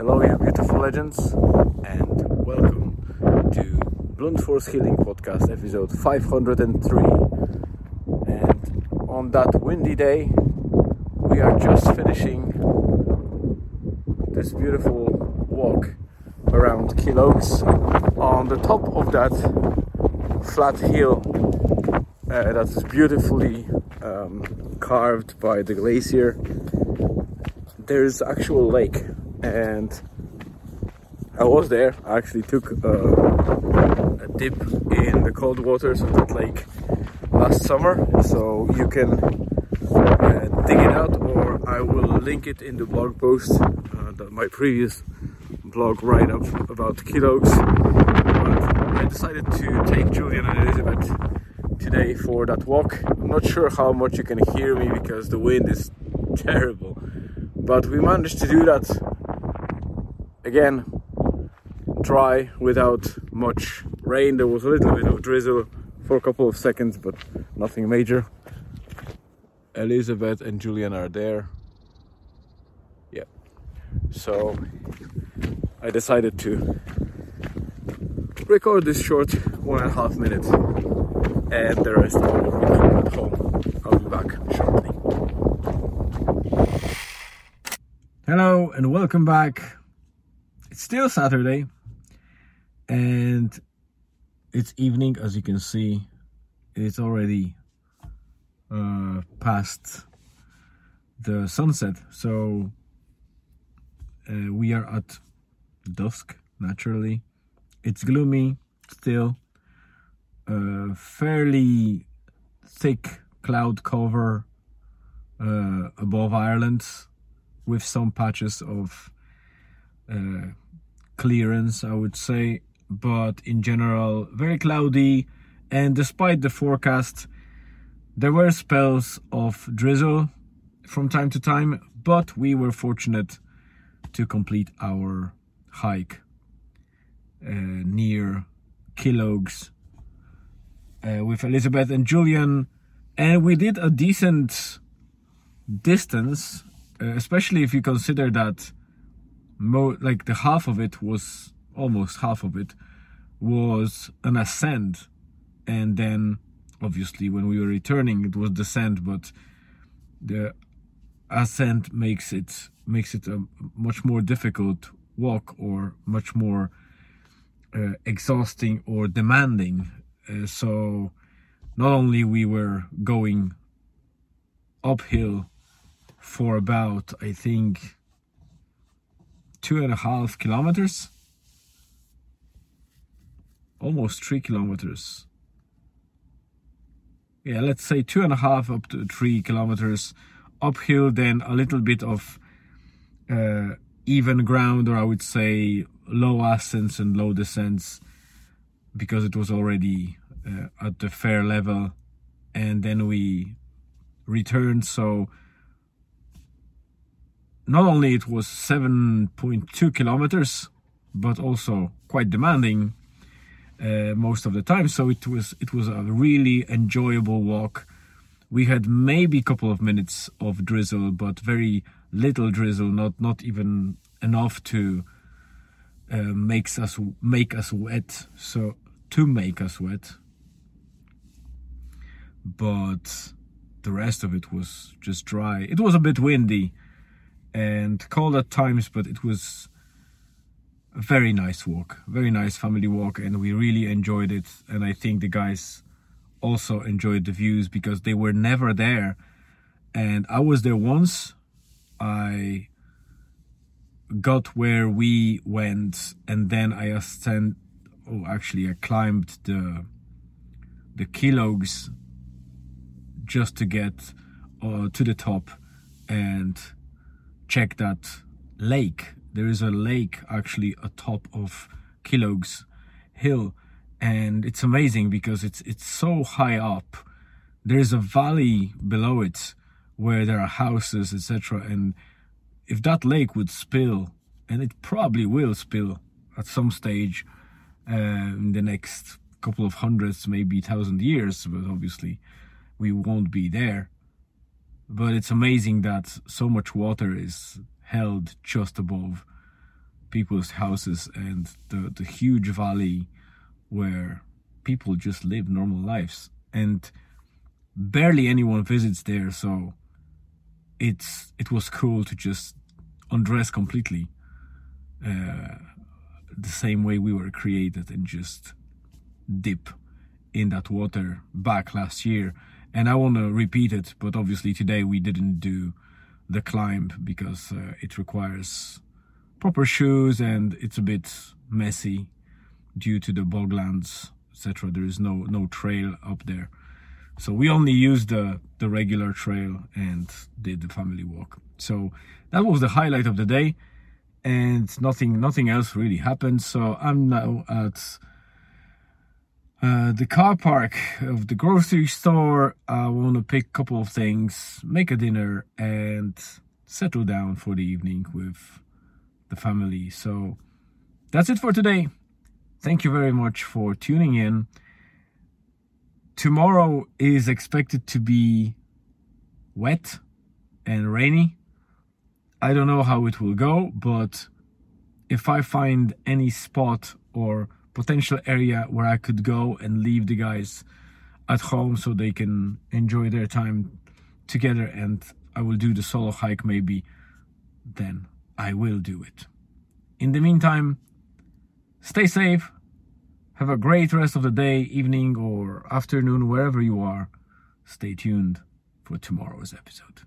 Hello, you beautiful legends, and welcome to Blunt Force Healing Podcast, episode 503. And on that windy day, we are just finishing this beautiful walk around Keeloges on the top of that flat hill uh, that is beautifully um, carved by the glacier. There's actual lake and I was there. I actually took a, a dip in the cold waters of that lake last summer, so you can uh, dig it out, or I will link it in the blog post, uh, that my previous blog write up about Keeloges. But I decided to take Julian and Elizabeth today for that walk. I'm not sure how much you can hear me because the wind is terrible, but we managed to do that again dry without much rain. There was a little bit of drizzle for a couple of seconds, but nothing major. Elizabeth and Julian are there. Yeah. So I decided to record this short one and a half minutes and the rest I will record at home. I'll be back shortly. Hello and welcome back it's still Saturday and it's evening as you can see. It's already uh, past the sunset so uh, we are at dusk naturally. It's gloomy still. Uh, fairly thick cloud cover uh, above Ireland with some patches of uh, clearance, I would say, but in general, very cloudy. And despite the forecast, there were spells of drizzle from time to time, but we were fortunate to complete our hike uh, near Keel uh, with Elizabeth and Julian, and we did a decent distance, uh, especially if you consider that mo- like the half of it was almost half of it was an ascent. And then obviously when we were returning it was descent but the ascent makes it makes it a much more difficult walk or much more uh, exhausting or demanding. Uh, so not only we were going uphill for about i think two and a half kilometers? Almost three kilometers. Yeah let's say two and a half up to three kilometers. Uphill then a little bit of uh, even ground or i would say low ascents and low descents because it was already uh, at the fair level. And then we returned. So not only it was 7.2 kilometers but also quite demanding uh, most of the time. So it was it was a really enjoyable walk. We had maybe a couple of minutes of drizzle but very little drizzle not not even enough to uh, makes us make us wet. So to make us wet. But the rest of it was just dry. It was a bit windy and cold at times, but it was a very nice walk, very nice family walk, and we really enjoyed it. And I think the guys also enjoyed the views because they were never there. And I was there once. I got where we went, and then I ascend. Oh, actually, I climbed the the Keeloges just to get uh, to the top and check that lake. There is a lake actually atop of Keeloges Hill, and it's amazing because it's it's so high up. There is a valley below it where there are houses, etc. And if that lake would spill, and it probably will spill at some stage uh, in the next couple of hundreds, maybe thousand years, but obviously we won't be there but it's amazing that so much water is held just above people's houses and the, the huge valley where people just live normal lives. And barely anyone visits there so it's it was cool to just undress completely uh, the same way we were created and just dip in that water back last year and i want to repeat it but obviously today we didn't do the climb because uh, it requires proper shoes and it's a bit messy due to the boglands etc there is no no trail up there. So we only used the the regular trail and did the family walk. So that was the highlight of the day and nothing nothing else really happened. So i'm now at uh, the car park of the grocery store i want to pick a couple of things make a dinner and settle down for the evening with the family. So that's it for today. Thank you very much for tuning in. Tomorrow is expected to be wet and rainy. I don't know how it will go, but if I find any spot or potential area where I could go and leave the guys at home so they can enjoy their time together and I will do the solo hike maybe, then I will do it. In the meantime, stay safe. Have a great rest of the day, evening, or afternoon, wherever you are. Stay tuned for tomorrow's episode.